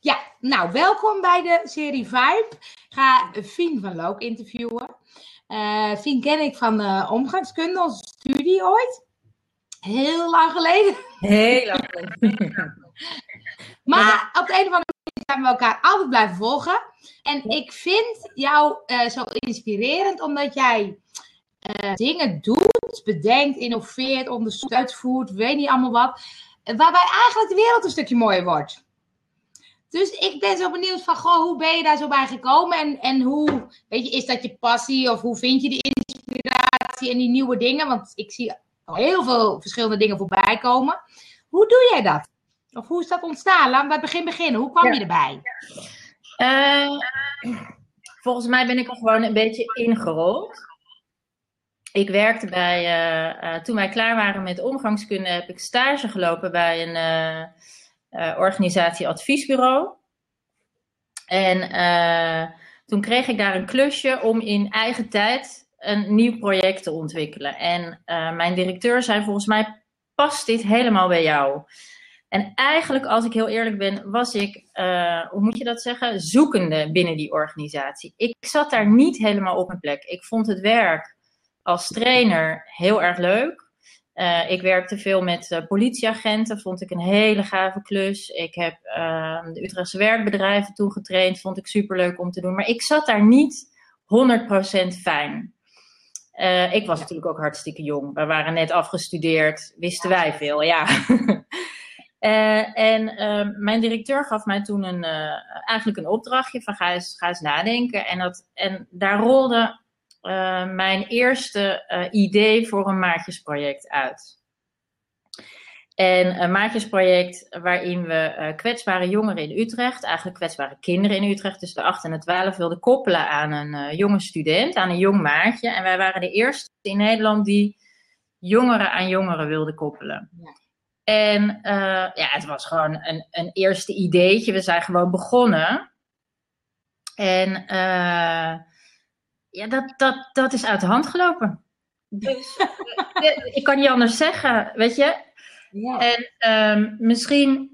Ja, nou, welkom bij de serie Vibe. Ik ga Fien van Look interviewen. Uh, Fien ken ik van uh, omgangskunde, onze studie ooit. Heel lang geleden. Heel lang geleden. maar op de een of andere manier zijn we elkaar altijd blijven volgen. En ik vind jou uh, zo inspirerend, omdat jij dingen doet, bedenkt, innoveert, onderzoekt, uitvoert, weet niet allemaal wat. Waarbij eigenlijk de wereld een stukje mooier wordt. Dus ik ben zo benieuwd van, goh, hoe ben je daar zo bij gekomen? En, en hoe, weet je, is dat je passie? Of hoe vind je die inspiratie en die nieuwe dingen? Want ik zie heel veel verschillende dingen voorbij komen. Hoe doe jij dat? Of hoe is dat ontstaan? Laten we bij het begin beginnen. Hoe kwam je erbij? Uh, volgens mij ben ik er gewoon een beetje ingerold. Ik werkte bij, uh, uh, toen wij klaar waren met omgangskunde, heb ik stage gelopen bij een organisatie adviesbureau. En uh, toen kreeg ik daar een klusje om in eigen tijd een nieuw project te ontwikkelen. En uh, mijn directeur zei volgens mij past dit helemaal bij jou. En eigenlijk, als ik heel eerlijk ben, was ik, hoe moet je dat zeggen, zoekende binnen die organisatie. Ik zat daar niet helemaal op mijn plek. Ik vond het werk als trainer heel erg leuk. Uh, ik werkte veel met uh, politieagenten, vond ik een hele gave klus. Ik heb uh, de Utrechtse werkbedrijven toen getraind, vond ik superleuk om te doen. Maar ik zat daar niet 100% fijn. ik was natuurlijk ook hartstikke jong. We waren net afgestudeerd, wisten wij veel, ja. en mijn directeur gaf mij toen een, eigenlijk een opdrachtje van ga eens, ga eens nadenken. En, dat, en daar rolde uh, mijn eerste uh, idee voor een maatjesproject uit. En een maatjesproject waarin we uh, kwetsbare jongeren in Utrecht, eigenlijk kwetsbare kinderen in Utrecht tussen de 8 en de 12, wilden koppelen aan een jonge student, aan een jong maatje. En wij waren de eerste in Nederland die jongeren aan jongeren wilden koppelen. Ja. En ja, het was gewoon een, een eerste ideetje. We zijn gewoon begonnen. En ja, dat, dat, dat is uit de hand gelopen. Dus ik kan niet anders zeggen, weet je. Ja. En um, misschien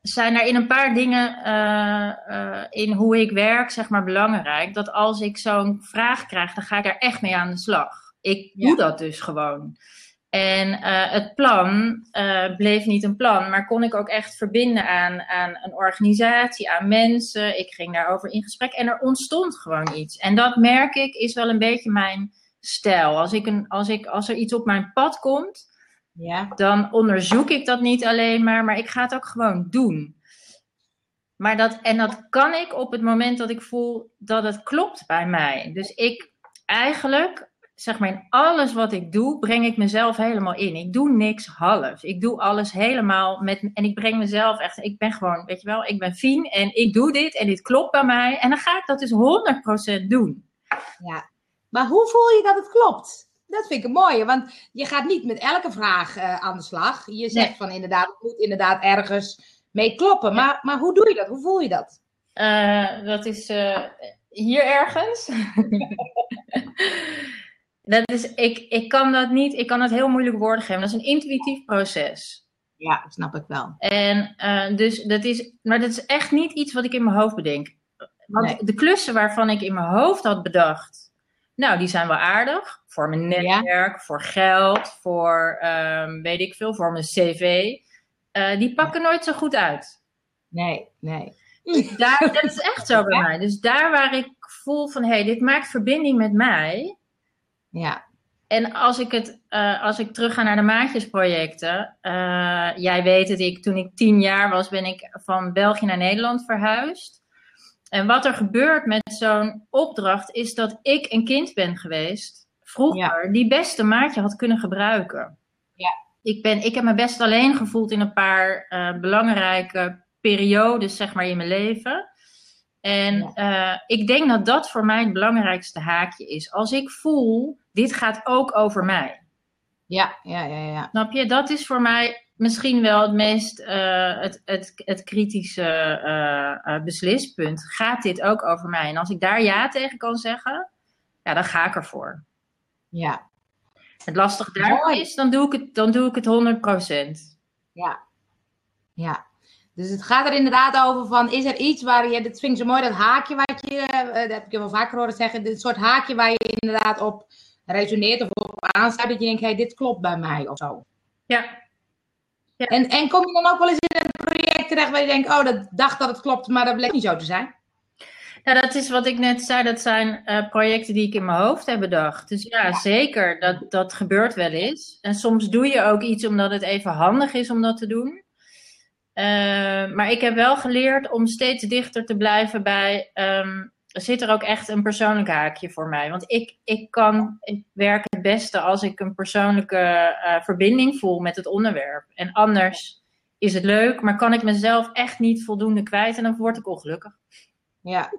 zijn er in een paar dingen uh, uh, in hoe ik werk, zeg maar, belangrijk. Dat als ik zo'n vraag krijg, dan ga ik er echt mee aan de slag. Ik doe dat dus gewoon. En uh, het plan uh, bleef niet een plan, maar kon ik ook echt verbinden aan, aan een organisatie, aan mensen. Ik ging daarover in gesprek en er ontstond gewoon iets. En dat merk ik is wel een beetje mijn stijl. Als, ik een, als, ik, als er iets op mijn pad komt, ja. dan onderzoek ik dat niet alleen maar, maar ik ga het ook gewoon doen. Maar dat, en dat kan ik op het moment dat ik voel dat het klopt bij mij. Dus ik eigenlijk zeg maar in alles wat ik doe, breng ik mezelf helemaal in. Ik doe niks half. Ik doe alles helemaal met, en ik breng mezelf echt, ik ben gewoon, weet je wel, ik ben Fien en ik doe dit en dit klopt bij mij. En dan ga ik dat dus 100% doen. Ja, maar hoe voel je dat het klopt? Dat vind ik een mooie, want je gaat niet met elke vraag uh, aan de slag. Je zegt nee. van inderdaad, het moet inderdaad ergens mee kloppen. Maar, maar hoe doe je dat? Hoe voel je dat? Uh, dat is uh, hier ergens. Dat is, ik, ik kan dat niet, ik kan dat heel moeilijk woorden geven. Dat is een intuïtief proces. Ja, snap ik wel. En uh, dus dat is, maar dat is echt niet iets wat ik in mijn hoofd bedenk. Want nee. de klussen waarvan ik in mijn hoofd had bedacht, nou, die zijn wel aardig. Voor mijn netwerk, ja. voor geld, voor um, weet ik veel, voor mijn cv. Uh, die pakken nooit zo goed uit. Nee, nee. Daar, dat is echt zo bij ja. mij. Dus daar waar ik voel van, hé, hey, dit maakt verbinding met mij ja. En als ik, het, uh, als ik terug ga naar de maatjesprojecten. Uh, jij weet het, ik, toen ik tien jaar was, ben ik van België naar Nederland verhuisd. En wat er gebeurt met zo'n opdracht is dat ik een kind ben geweest, vroeger, ja. die beste maatje had kunnen gebruiken. Ja. Ik, ben, ik heb me best alleen gevoeld in een paar uh, belangrijke periodes, zeg maar, in mijn leven. En ja. uh, ik denk dat dat voor mij het belangrijkste haakje is. Als ik voel, dit gaat ook over mij. Ja, ja, ja, ja. Snap je? Dat is voor mij misschien wel het meest uh, het, het, het kritische uh, beslispunt. Gaat dit ook over mij? En als ik daar ja tegen kan zeggen, ja, dan ga ik ervoor. Ja. Het lastig daar is, dan doe ik het, dan doe ik het 100%. Ja. Ja. Dus het gaat er inderdaad over van, is er iets waar je, dat vind ik zo mooi, dat haakje wat je, dat heb ik je wel vaker horen zeggen, dit soort haakje waar je inderdaad op resoneert of op aansluit, dat je denkt, hé, hey, dit klopt bij mij of zo. Ja. ja. En, en kom je dan ook wel eens in een project terecht waar je denkt, oh, dat dacht dat het klopt, maar dat bleek niet zo te zijn? Ja, dat is wat ik net zei. Dat zijn uh, projecten die ik in mijn hoofd heb bedacht. Dus ja, ja, zeker. Dat, dat gebeurt wel eens. En soms doe je ook iets omdat het even handig is om dat te doen. Uh, maar ik heb wel geleerd om steeds dichter te blijven bij. Um, zit er ook echt een persoonlijk haakje voor mij? Want ik, ik kan ik werk het beste als ik een persoonlijke uh, verbinding voel met het onderwerp. En anders is het leuk, maar kan ik mezelf echt niet voldoende kwijt en dan word ik ongelukkig. Ja,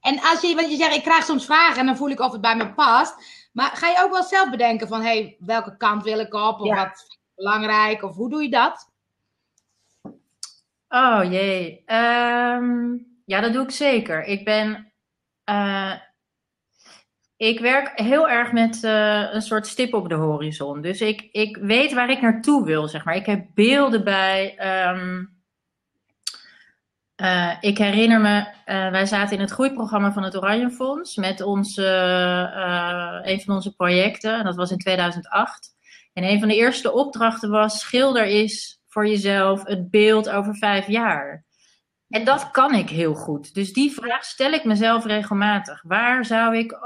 en als je, want je zegt, ik krijg soms vragen en dan voel ik of het bij me past. Maar ga je ook wel zelf bedenken van, hé, hey, welke kant wil ik op? Of ja. wat vind ik belangrijk? Of hoe doe je dat? Oh jee. Um, ja, dat doe ik zeker. Ik ben. Uh, ik werk heel erg met uh, een soort stip op de horizon. Dus ik, ik weet waar ik naartoe wil, zeg maar. Ik heb beelden bij. Um, uh, ik herinner me, wij zaten in het groeiprogramma van het Oranje Fonds met onze, een van onze projecten. Dat was in 2008. En een van de eerste opdrachten was: schilder is voor jezelf het beeld over vijf jaar. En dat kan ik heel goed. Dus die vraag stel ik mezelf regelmatig. Waar zou ik,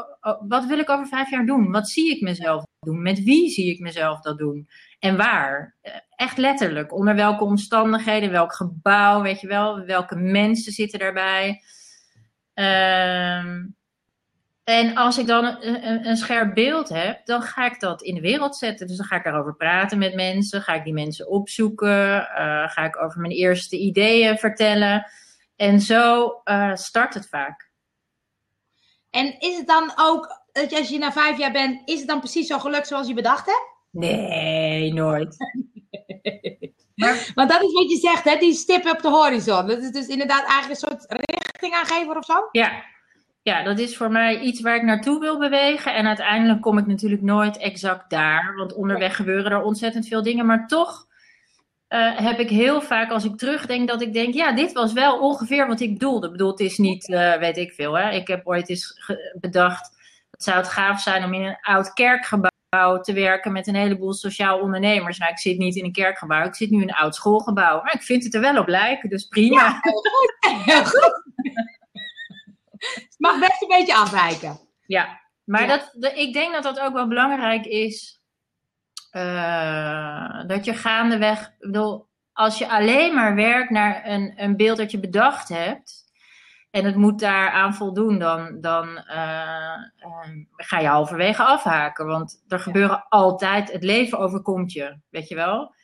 wat wil ik over vijf jaar doen? Wat zie ik mezelf doen? Met wie zie ik mezelf dat doen? En waar? Echt letterlijk. Onder welke omstandigheden, welk gebouw, weet je wel? Welke mensen zitten daarbij? Um, en als ik dan een, een, een, scherp beeld heb, dan ga ik dat in de wereld zetten. Dus dan ga ik daarover praten met mensen, ga ik die mensen opzoeken, uh, ga ik over mijn eerste ideeën vertellen. En zo uh, start het vaak. En is het dan ook, als je na vijf jaar bent, is het dan precies zo gelukt zoals je bedacht hebt? Nee, nooit. maar, Want dat is wat je zegt, hè? die stip op de horizon. Dat is dus inderdaad eigenlijk een soort richtingaangever of zo? Ja, ja, dat is voor mij iets waar ik naartoe wil bewegen. En uiteindelijk kom ik natuurlijk nooit exact daar. Want onderweg gebeuren er ontzettend veel dingen. Maar toch uh, heb ik heel vaak als ik terugdenk dat ik denk... Ja, dit was wel ongeveer wat ik bedoelde. Ik bedoel, het is niet, uh, weet ik veel. Hè? Ik heb ooit eens bedacht... Het zou het gaaf zijn om in een oud kerkgebouw te werken met een heleboel sociaal ondernemers. Nou, ik zit niet in een kerkgebouw, ik zit nu in een oud schoolgebouw. Maar ik vind het er wel op lijken, dus prima. Ja, heel goed. Heel goed. Het mag best een beetje afwijken. Ja, maar ja. Dat, de, ik denk dat dat ook wel belangrijk is. Uh, dat je gaandeweg, ik bedoel, als je alleen maar werkt naar een, een beeld dat je bedacht hebt. En het moet daaraan voldoen, dan, dan uh, uh, ga je halverwege afhaken. Want er gebeuren altijd, het leven overkomt je, weet je wel.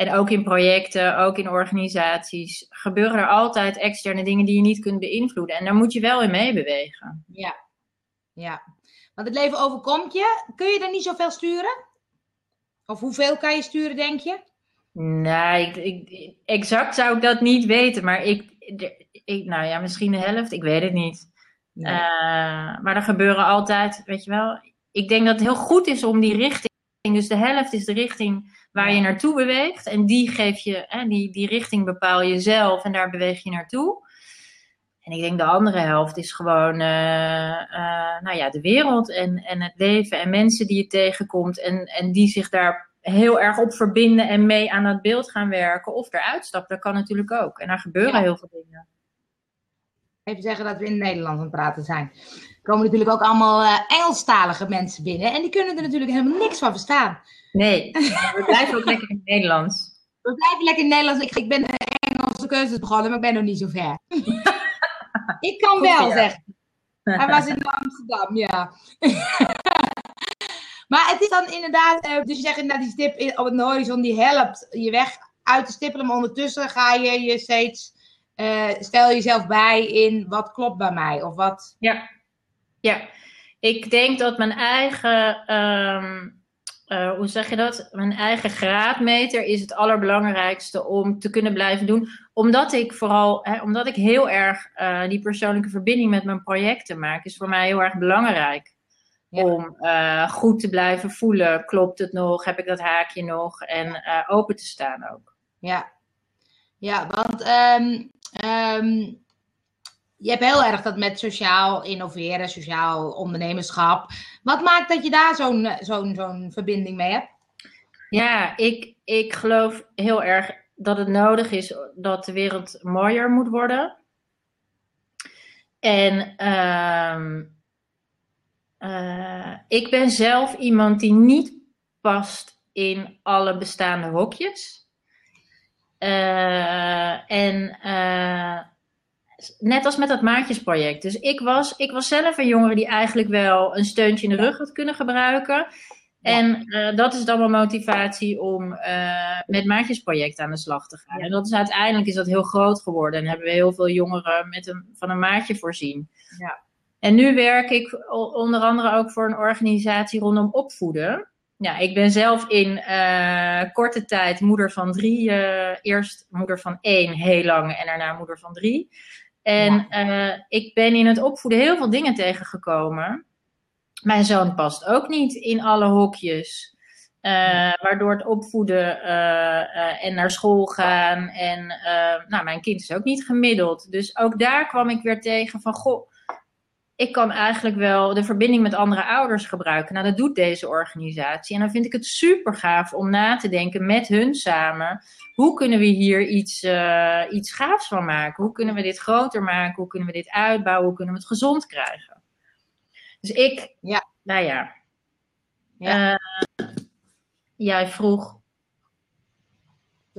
En ook in projecten, ook in organisaties, gebeuren er altijd externe dingen die je niet kunt beïnvloeden. En daar moet je wel in meebewegen. Ja, ja. Want het leven overkomt je. Kun je er niet zoveel sturen? Of hoeveel kan je sturen, denk je? Nee, ik, ik, exact zou ik dat niet weten. Maar ik, ik, nou ja, misschien de helft. Ik weet het niet. Nee. Uh, maar er gebeuren altijd, weet je wel. Ik denk dat het heel goed is om die richting. Dus de helft is de richting waar je naartoe beweegt. En die geef je, hè, die, die richting bepaal je zelf en daar beweeg je naartoe. En ik denk de andere helft is gewoon uh, uh, nou ja, de wereld en, en het leven en mensen die je tegenkomt en, en die zich daar heel erg op verbinden en mee aan dat beeld gaan werken of eruit stappen. Dat kan natuurlijk ook. En daar gebeuren ja. heel veel dingen. Even zeggen dat we in Nederland aan het praten zijn. Er komen natuurlijk ook allemaal uh, Engelstalige mensen binnen en die kunnen er natuurlijk helemaal niks van verstaan. Nee, we blijven ook lekker in het Nederlands. We blijven lekker in het Nederlands. Ik, ik ben een Engelse cursus begonnen, maar ik ben nog niet zo ver. ik kan Goed, wel ja. zeggen. Hij was in Amsterdam, ja. maar het is dan inderdaad, uh, dus je zegt inderdaad die stip op het horizon, die helpt je weg uit te stippelen. Maar ondertussen ga je je steeds, uh, stel jezelf bij in wat klopt bij mij. Of wat... Ja, ja. Ik denk dat mijn eigen... Um uh, hoe zeg je dat? Mijn eigen graadmeter is het allerbelangrijkste om te kunnen blijven doen. Omdat ik vooral, hè, omdat ik heel erg uh, die persoonlijke verbinding met mijn projecten maak, is voor mij heel erg belangrijk. Ja. Om uh, goed te blijven voelen. Klopt het nog? Heb ik dat haakje nog? En open te staan ook. Ja. Ja, want ehm, ehm, je hebt heel erg dat met sociaal innoveren, sociaal ondernemerschap. Wat maakt dat je daar zo'n zo'n zo'n verbinding mee hebt? Ja, ik, ik geloof heel erg dat het nodig is dat de wereld mooier moet worden. En ehm, eh, ik ben zelf iemand die niet past in alle bestaande hokjes. Uh, en uh, net als met dat maatjesproject. Dus ik was, ik was zelf een jongere die eigenlijk wel een steuntje in de rug had kunnen gebruiken. En uh, dat is dan wel motivatie om uh, met maatjesproject aan de slag te gaan. En dat is uiteindelijk is dat heel groot geworden. En hebben we heel veel jongeren met een, van een maatje voorzien. Ja. En nu werk ik onder andere ook voor een organisatie rondom opvoeden. Ja, ik ben zelf in uh, korte tijd moeder van drie. eerst moeder van één, heel lang. En daarna moeder van drie. En ja. ik ben in het opvoeden heel veel dingen tegengekomen mijn zoon past ook niet in alle hokjes. Uh, waardoor het opvoeden uh, uh, en naar school gaan. En nou, mijn kind is ook niet gemiddeld. Dus ook daar kwam ik weer tegen van: Goh, ik kan eigenlijk wel de verbinding met andere ouders gebruiken. Nou, dat doet deze organisatie. En dan vind ik het super gaaf om na te denken met hun samen. Hoe kunnen we hier iets, iets gaafs van maken? Hoe kunnen we dit groter maken? Hoe kunnen we dit uitbouwen? Hoe kunnen we het gezond krijgen? Dus ik, ja. nou ja. ja. Uh, jij vroeg.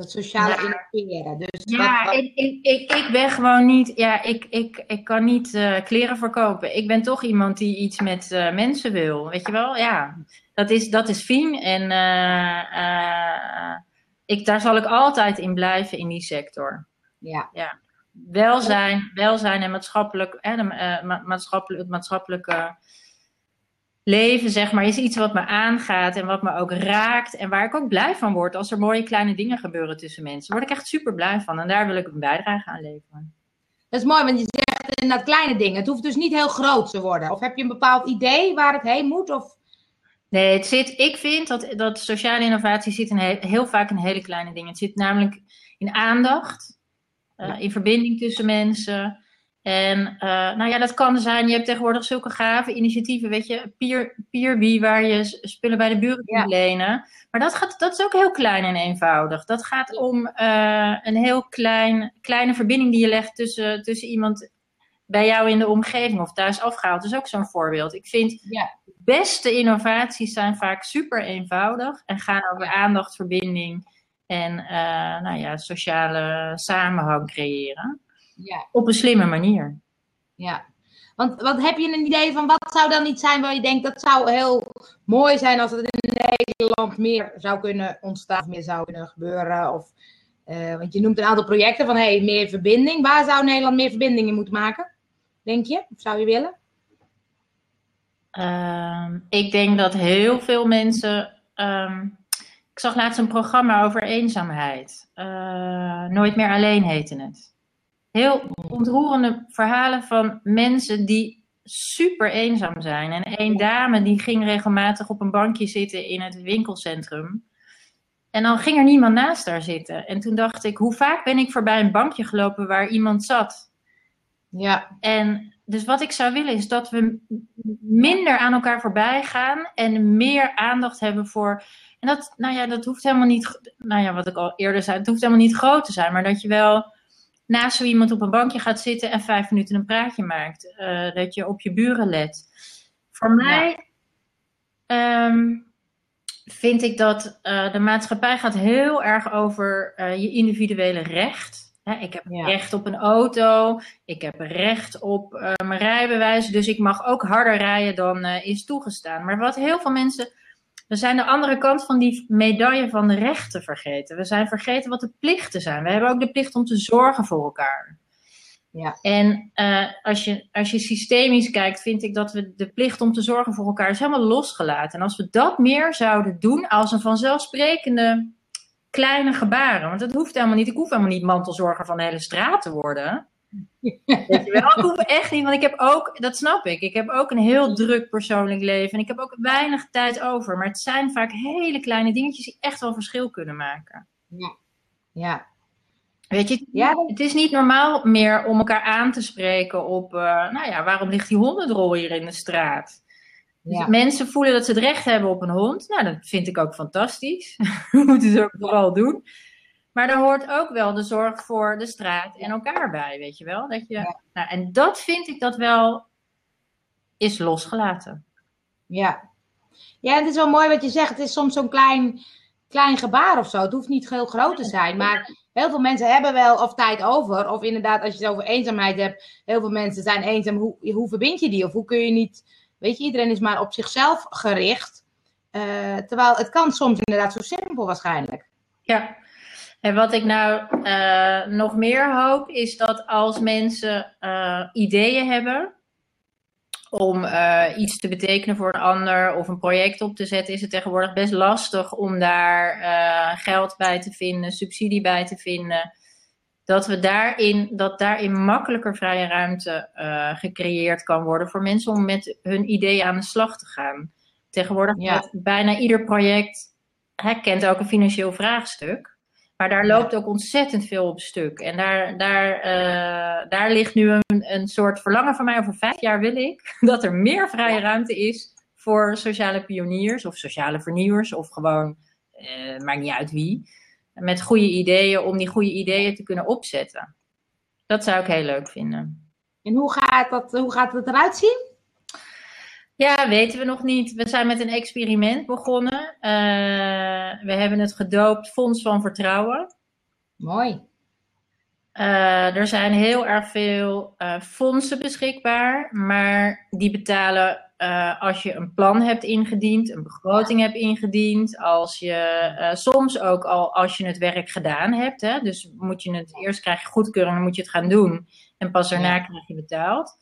Dat sociale ja. innoveren. Dus ja, wat, Ik, ik, ik, ik ben gewoon niet, ja, ik, ik, ik kan niet uh, kleren verkopen. Ik ben toch iemand die iets met uh, mensen wil, weet je wel? Ja, dat is, dat is fien en ik, daar zal ik altijd in blijven in die sector. Ja. ja. Welzijn, welzijn en maatschappelijk, de, maatschappelijk, maatschappelijke leven, zeg maar, is iets wat me aangaat en wat me ook raakt. En waar ik ook blij van word als er mooie kleine dingen gebeuren tussen mensen. Daar word ik echt super blij van. En daar wil ik een bijdrage aan leveren. Dat is mooi, want je zegt inderdaad kleine dingen. Het hoeft dus niet heel groot te worden. Of heb je een bepaald idee waar het heen moet? Of... Nee, het zit, ik vind dat, dat sociale innovatie zit in heel, heel vaak in hele kleine dingen. Het zit namelijk in aandacht, uh, in verbinding tussen mensen. En uh, nou ja, dat kan zijn, je hebt tegenwoordig zulke gave initiatieven, weet je, Peer, Peerbee, waar je spullen bij de buren kunt ja. lenen. Maar dat, gaat, dat is ook heel klein en eenvoudig. Dat gaat om uh, een heel klein, kleine verbinding die je legt tussen, tussen iemand bij jou in de omgeving of thuis afgehaald. Dat is ook zo'n voorbeeld. Ik vind ja. de beste innovaties zijn vaak super eenvoudig en gaan over aandacht, verbinding en uh, nou ja, sociale samenhang creëren. Ja. Op een slimme manier. Ja. Want wat heb je een idee van wat zou dan niet zijn waar je denkt dat zou heel mooi zijn als het in Nederland meer zou kunnen ontstaan, of meer zou kunnen gebeuren? Of, uh, want je noemt een aantal projecten van hey, meer verbinding. Waar zou Nederland meer verbindingen moeten maken? Denk je? Of zou je willen? Uh, ik denk dat heel veel mensen. Um, ik zag laatst een programma over eenzaamheid. Uh, Nooit meer alleen heette het heel ontroerende verhalen van mensen die super eenzaam zijn. En een dame die ging regelmatig op een bankje zitten in het winkelcentrum. En dan ging er niemand naast haar zitten. En toen dacht ik, hoe vaak ben ik voorbij een bankje gelopen waar iemand zat? Ja. En dus wat ik zou willen is dat we minder aan elkaar voorbij gaan en meer aandacht hebben voor. En dat, nou ja, dat hoeft helemaal niet, nou ja, wat ik al eerder zei, het hoeft helemaal niet groot te zijn, maar dat je wel naast zo iemand op een bankje gaat zitten en vijf minuten een praatje maakt. Uh, dat je op je buren let. Voor mij um, vind ik dat uh, de maatschappij gaat heel erg over uh, je individuele recht. Hè, ik heb ja. recht op een auto, ik heb recht op mijn rijbewijs, dus ik mag ook harder rijden dan is toegestaan. Maar wat heel veel mensen we zijn de andere kant van die medaille van de rechten vergeten. We zijn vergeten wat de plichten zijn. We hebben ook de plicht om te zorgen voor elkaar. Ja. En uh, als, je, als je systemisch kijkt, vind ik dat we de plicht om te zorgen voor elkaar is helemaal losgelaten. En als we dat meer zouden doen als een vanzelfsprekende kleine gebaren. Want dat hoeft helemaal niet. Ik hoef helemaal niet mantelzorger van de hele straat te worden. Weet je wel? Ik hoef echt niet, want ik heb ook, dat snap ik, ik heb ook een heel druk persoonlijk leven en ik heb ook weinig tijd over. Maar het zijn vaak hele kleine dingetjes die echt wel verschil kunnen maken. Ja. ja. Weet je, ja. het is niet normaal meer om elkaar aan te spreken op, uh, nou ja, waarom ligt die hondendrol hier in de straat? Dus mensen voelen dat ze het recht hebben op een hond. Nou, dat vind ik ook fantastisch. We moeten ze ook vooral doen. Maar daar hoort ook wel de zorg voor de straat en elkaar bij, weet je wel? Dat je, nou, en dat vind ik dat wel is losgelaten. Ja. Ja, het is wel mooi wat je zegt. Het is soms zo'n klein, klein gebaar of zo. Het hoeft niet heel groot te zijn. Maar heel veel mensen hebben wel of tijd over. Of inderdaad, als je het over eenzaamheid hebt. Heel veel mensen zijn eenzaam. Hoe, hoe verbind je die? Of hoe kun je niet... Weet je, iedereen is maar op zichzelf gericht. Uh, terwijl het kan soms inderdaad zo simpel waarschijnlijk. Ja, en wat ik nou uh, nog meer hoop, is dat als mensen uh, ideeën hebben om uh, iets te betekenen voor een ander of een project op te zetten, is het tegenwoordig best lastig om daar geld bij te vinden, subsidie bij te vinden. Dat, we daarin, dat daarin makkelijker vrije ruimte gecreëerd kan worden voor mensen om met hun ideeën aan de slag te gaan. Tegenwoordig ja. bijna ieder project kent ook een financieel vraagstuk. Maar daar loopt ook ontzettend veel op stuk. En daar, daar, uh, daar ligt nu een, een soort verlangen van mij. Over vijf jaar wil ik dat er meer vrije ruimte is voor sociale pioniers of sociale vernieuwers. Of gewoon, uh, maakt niet uit wie. Met goede ideeën om die goede ideeën te kunnen opzetten. Dat zou ik heel leuk vinden. En hoe gaat, dat, hoe gaat het eruit zien? Ja, weten we nog niet. We zijn met een experiment begonnen. Uh, we hebben het gedoopt Fonds van Vertrouwen. Mooi. Uh, er zijn heel erg veel uh, fondsen beschikbaar, maar die betalen als je een plan hebt ingediend, een begroting hebt ingediend, als je soms ook al als je het werk gedaan hebt. Hè, dus moet je het eerst krijg je goedkeuring, dan moet je het gaan doen en pas daarna ja. krijg je betaald.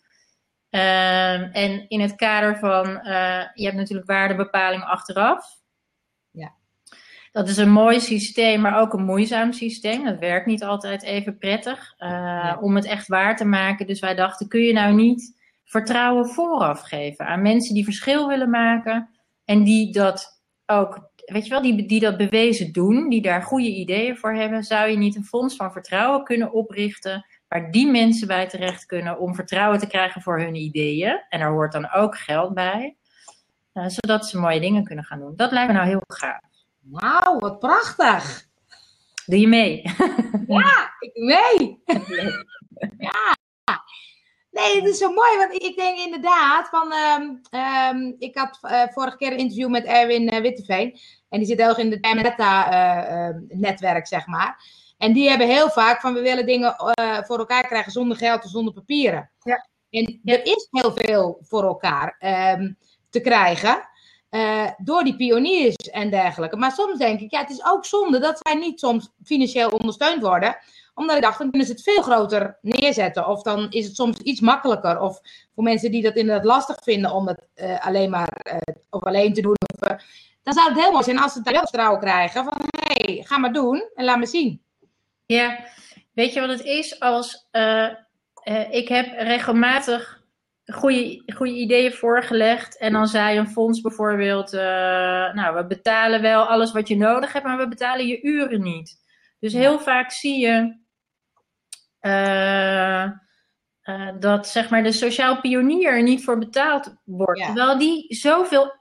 Um, en in het kader van, uh, je hebt natuurlijk waardebepaling achteraf. Ja. Dat is een mooi systeem, maar ook een moeizaam systeem. Dat werkt niet altijd even prettig uh, ja. om het echt waar te maken. Dus wij dachten, kun je nou niet vertrouwen vooraf geven aan mensen die verschil willen maken en die dat ook, weet je wel, die, die dat bewezen doen, die daar goede ideeën voor hebben. Zou je niet een fonds van vertrouwen kunnen oprichten waar die mensen bij terecht kunnen om vertrouwen te krijgen voor hun ideeën. En er hoort dan ook geld bij, uh, zodat ze mooie dingen kunnen gaan doen. Dat lijkt me nou heel gaaf. Wauw, wat prachtig! Doe je mee? ja, ik doe mee! ja! Nee, het is zo mooi, want ik denk inderdaad van, um, um, ik had uh, vorige keer een interview met Erwin uh, Witteveen en die zit heel erg in het Meta-netwerk, zeg maar. En die hebben heel vaak van we willen dingen uh, voor elkaar krijgen zonder geld of zonder papieren. Ja. En er is heel veel voor elkaar um, te krijgen. Uh, door die pioniers en dergelijke. Maar soms denk ik, ja, het is ook zonde dat zij niet soms financieel ondersteund worden. Omdat ik dacht, dan kunnen ze het veel groter neerzetten. Of dan is het soms iets makkelijker. Of voor mensen die dat inderdaad lastig vinden om het uh, alleen maar of alleen te doen. Of, dan zou het heel mooi zijn als ze daar wel vertrouwen krijgen. Van, hé, hey, ga maar doen en laat me zien. Ja, weet je wat het is? Als uh, uh, ik heb regelmatig goede, goede ideeën voorgelegd en dan zei een fonds bijvoorbeeld, uh, nou we betalen wel alles wat je nodig hebt, maar we betalen je uren niet. Dus heel vaak zie je dat zeg maar de sociaal pionier er niet voor betaald wordt, ja. terwijl die zoveel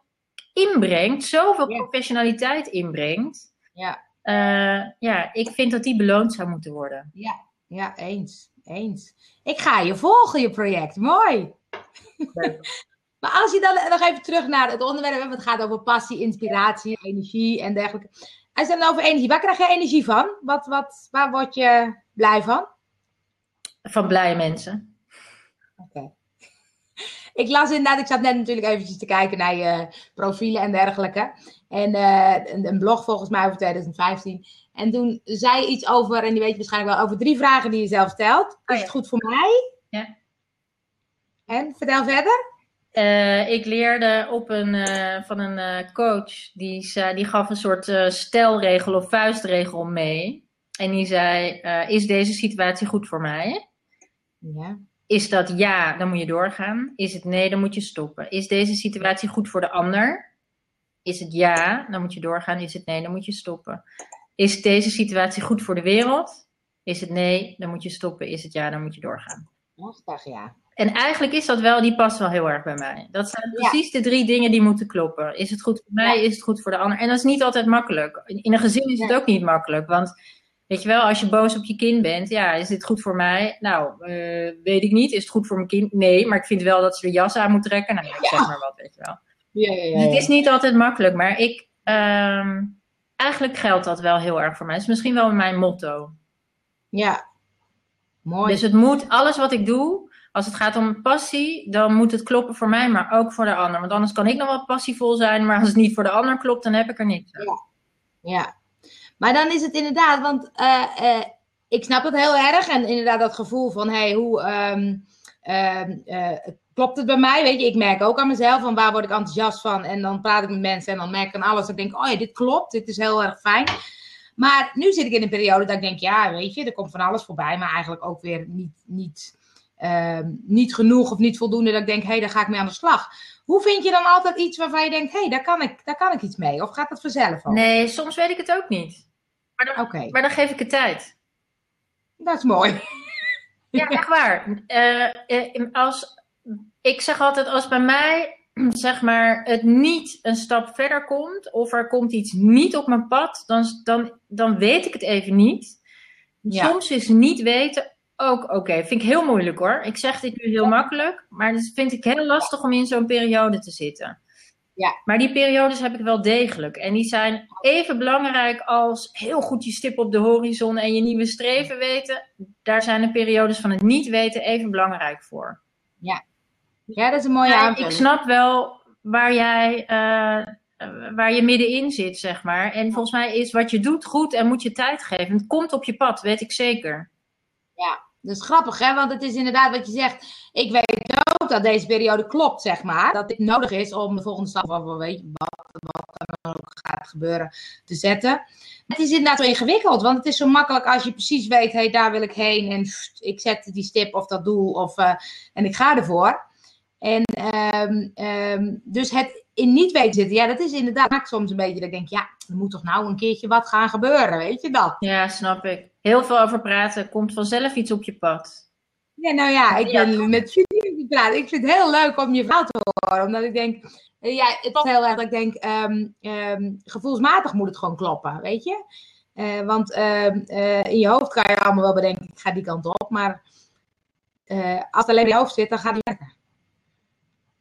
inbrengt, zoveel ja. professionaliteit inbrengt. Ja. Uh, ja, ik vind dat die beloond zou moeten worden. Ja, ja eens. Eens. Ik ga je volgen, je project. Mooi. maar als je dan nog even terug naar het onderwerp, het gaat over passie, inspiratie, energie en dergelijke. Als het dan over energie, waar krijg je energie van? Wat, wat, waar word je blij van? Van blije mensen. Oké. Okay. Ik las inderdaad, ik zat net natuurlijk eventjes te kijken naar je profielen en dergelijke. En uh, een, een, blog volgens mij over 2015. En toen zei iets over, en die weet je waarschijnlijk wel, over drie vragen die je zelf stelt. Is oh, ja. het goed voor mij? Ja. En vertel verder. Uh, ik leerde op een, uh, van een coach, die, die gaf een soort stelregel of vuistregel mee. En die zei, is deze situatie goed voor mij? Ja. Is dat ja, dan moet je doorgaan. Is het nee, dan moet je stoppen. Is deze situatie goed voor de ander? Is het ja, dan moet je doorgaan. Is het nee, dan moet je stoppen. Is deze situatie goed voor de wereld? Is het nee, dan moet je stoppen. Is het ja, dan moet je doorgaan. Ja. En eigenlijk is dat wel, die past wel heel erg bij mij. Dat zijn precies de drie dingen die moeten kloppen. Is het goed voor mij, is het goed voor de ander? En dat is niet altijd makkelijk. In een gezin is het ook niet makkelijk. Want weet je wel, als je boos op je kind bent, ja, is dit goed voor mij? Nou, eh, weet ik niet. Is het goed voor mijn kind? Nee, maar ik vind wel dat ze de jas aan moet trekken. Nou, ik zeg maar wat, weet je wel. Ja, ja, ja, Dus het is niet altijd makkelijk, maar ik, ehm, eigenlijk geldt dat wel heel erg voor mij. Het is misschien wel mijn motto. Ja, mooi. Dus het moet, alles wat ik doe, als het gaat om passie, dan moet het kloppen voor mij, maar ook voor de ander. Want anders kan ik nog wel passievol zijn, maar als het niet voor de ander klopt, dan heb ik er niks aan. Ja. ja. Maar dan is het inderdaad, want eh, eh, ik snap het heel erg. En inderdaad dat gevoel van, hey, hoe eh, klopt het bij mij? Weet je, ik merk ook aan mezelf van waar word ik enthousiast van. En dan praat ik met mensen en dan merk ik aan alles. Dat ik denk, oh ja, dit klopt, dit is heel erg fijn. Maar nu zit ik in een periode dat ik denk, ja, weet je, er komt van alles voorbij. Maar eigenlijk ook weer niet, niet, ehm, niet genoeg of niet voldoende. Dat ik denk, hé, hey, daar ga ik mee aan de slag. Hoe vind je dan altijd iets waarvan je denkt, hé, hey, daar, kan ik, daar kan ik iets mee? Of gaat dat vanzelf al? Nee, soms weet ik het ook niet. Maar dan, Oké, maar dan geef ik het tijd. dat is mooi. Ja, echt waar. Eh, eh, als, ik zeg altijd, als bij mij zeg maar, het niet een stap verder komt, of er komt iets niet op mijn pad, dan, dan, dan weet ik het even niet. Ja. Soms is niet weten ook oké. Vind ik heel moeilijk hoor. Ik zeg dit nu heel makkelijk, maar dat vind ik heel lastig om in zo'n periode te zitten. Ja. Maar die periodes heb ik wel degelijk. En die zijn even belangrijk als heel goed je stip op de horizon en je nieuwe streven weten. Daar zijn de periodes van het niet weten even belangrijk voor. Ja, dat is een mooie Ja, aanvulling. ik snap wel waar jij uh, waar je middenin zit, zeg maar. En volgens mij is wat je doet goed en moet je tijd geven. Het komt op je pad, weet ik zeker. Ja, dat is grappig, hè? Want het is inderdaad wat je zegt. Ik weet ook dat deze periode klopt, zeg maar. Dat dit nodig is om de volgende stap, of weet je, wat, wat dan ook gaat gebeuren, te zetten. Het is inderdaad wel ingewikkeld, want het is zo makkelijk als je precies weet, hé, hey, daar wil ik heen. En pff, ik zet die stip of dat doel of, uh, en ik ga ervoor. En um, um, dus het in niet weten zitten, ja, dat is inderdaad soms een beetje dat ik denk, ja, er moet toch nou een keertje wat gaan gebeuren, weet je dat? Ja, snap ik. Heel veel over praten, komt vanzelf iets op je pad. Ja, nou ja, ik ben met jullie praten. Ik vind het heel leuk om je verhaal te horen, omdat ik denk, ja, het is heel erg dat ik denk, um, gevoelsmatig moet het gewoon kloppen, weet je? Uh, want uh, in je hoofd kan je allemaal wel bedenken, ik ga die kant op, maar als het alleen in je hoofd zit, dan gaat het lekker.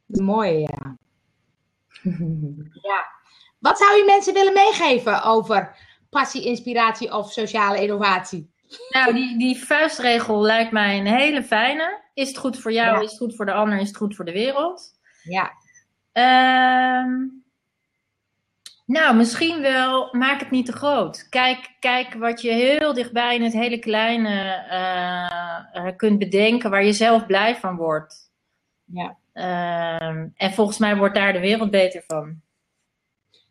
Dat is mooi, ja. ja. Wat zou je mensen willen meegeven over passie, inspiratie of sociale innovatie? Nou, die, die vuistregel lijkt mij een hele fijne. Is het goed voor jou, ja. is het goed voor de ander, is het goed voor de wereld? Ja. Uh, nou, misschien wel, maak het niet te groot. Kijk, kijk wat je heel dichtbij in het hele kleine uh, uh, kunt bedenken, waar je zelf blij van wordt. Ja. Uh, en volgens mij wordt daar de wereld beter van.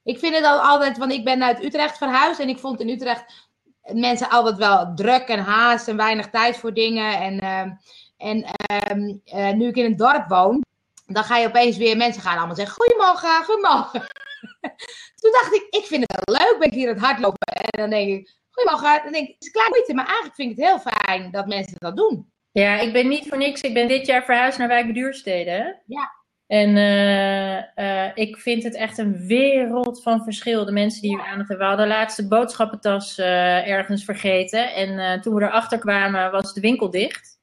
Ik vind het al altijd, want ik ben uit Utrecht verhuisd en ik vond in Utrecht mensen altijd wel druk en haast en weinig tijd voor dingen. En, uh, en uh, uh, nu ik in een dorp woon, dan ga je opeens weer, mensen gaan allemaal zeggen, goedemorgen, goedemorgen. Toen dacht ik, ik vind het wel leuk, ben ik hier het hardlopen. En dan denk ik, goedemorgen, dan denk ik, het is klaar moeite, maar eigenlijk vind ik het heel fijn dat mensen dat doen. Ja, ik ben niet voor niks. Ik ben dit jaar verhuisd naar Wijk Duurstede. Ja. En uh, uh, ik vind het echt een wereld van verschil. De mensen die hier aan het hebben. We hadden laatst de boodschappentas uh, ergens vergeten. En toen we erachter kwamen, was de winkel dicht.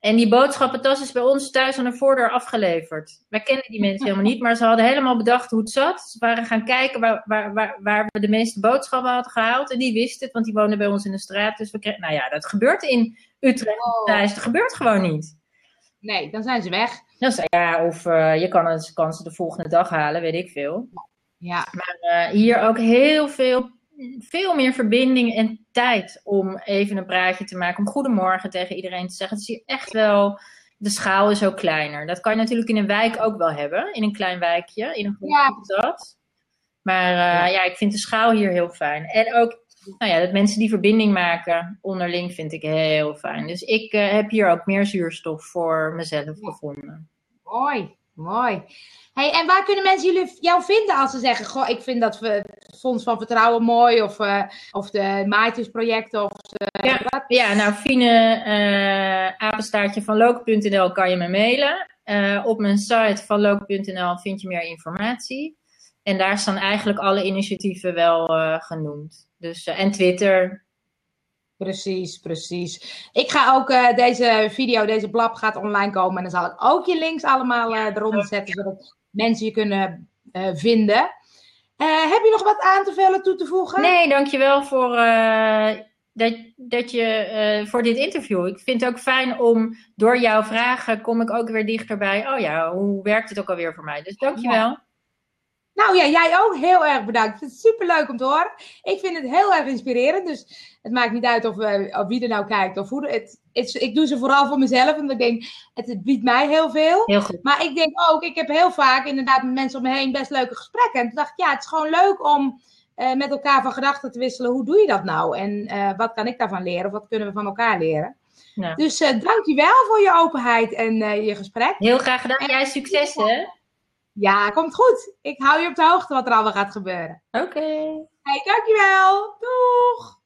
En die boodschappentas is bij ons thuis aan de voordeur afgeleverd. Wij kennen die mensen helemaal niet, maar ze hadden helemaal bedacht hoe het zat. Ze waren gaan kijken waar, waar, waar, waar we de meeste boodschappen hadden gehaald. En die wisten het, want die woonden bij ons in de straat. Dus we kregen, nou ja, dat gebeurt in Utrecht oh. thuis. Dat gebeurt gewoon niet. Nee, dan zijn ze weg. Ja, of uh, je kan, het, kan ze de volgende dag halen, weet ik veel. Ja. Maar uh, hier ook heel veel, veel meer verbinding en tijd om even een praatje te maken. Om goedemorgen tegen iedereen te zeggen. Het is hier echt wel, de schaal is ook kleiner. Dat kan je natuurlijk in een wijk ook wel hebben. In een klein wijkje, in een grote stad. Maar uh, ja. ja, ik vind de schaal hier heel fijn. En ook nou ja, dat mensen die verbinding maken onderling vind ik heel fijn. Dus ik uh, heb hier ook meer zuurstof voor mezelf gevonden. Mooi, Mooi. Hey, en waar kunnen mensen jullie, jou vinden als ze zeggen: Goh, ik vind dat we Fonds van Vertrouwen mooi, of, uh, of de Maatjesprojecten, of uh, ja, wat? Ja, nou, Fine, uh, apenstaartje van look.nl kan je me mailen. op mijn site van look.nl vind je meer informatie. En daar staan eigenlijk alle initiatieven wel genoemd. Dus, en Twitter, Precies, precies. Ik ga ook uh, deze video, deze blab gaat online komen. En dan zal ik ook je links allemaal uh, eronder zetten, zodat mensen je kunnen uh, vinden. heb je nog wat aan te vullen, toe te voegen? Nee, dankjewel voor, dat, dat je, voor dit interview. Ik vind het ook fijn om door jouw vragen kom ik ook weer dichterbij. Oh ja, hoe werkt het ook alweer voor mij? Dus dankjewel. Ja. Nou ja, jij ook heel erg bedankt. Ik vind het super leuk om te horen. Ik vind het heel erg inspirerend. Dus het maakt niet uit of, uh, wie er nou kijkt of hoe. Het, het, ik doe ze vooral voor mezelf. En ik denk, het, het, biedt mij heel veel. Heel goed. Maar ik denk ook, ik heb heel vaak inderdaad met mensen om me heen best leuke gesprekken. En toen dacht ik, ja, het is gewoon leuk om uh, met elkaar van gedachten te wisselen. Hoe doe je dat nou? En uh, wat kan ik daarvan leren? Of wat kunnen we van elkaar leren? Nou. Dus uh, dankjewel voor je openheid en je gesprek. Heel graag gedaan. Jij succes hè? Ja, komt goed. Ik hou je op de hoogte wat er allemaal gaat gebeuren. Oké. Okay. Hey, dankjewel. Doei.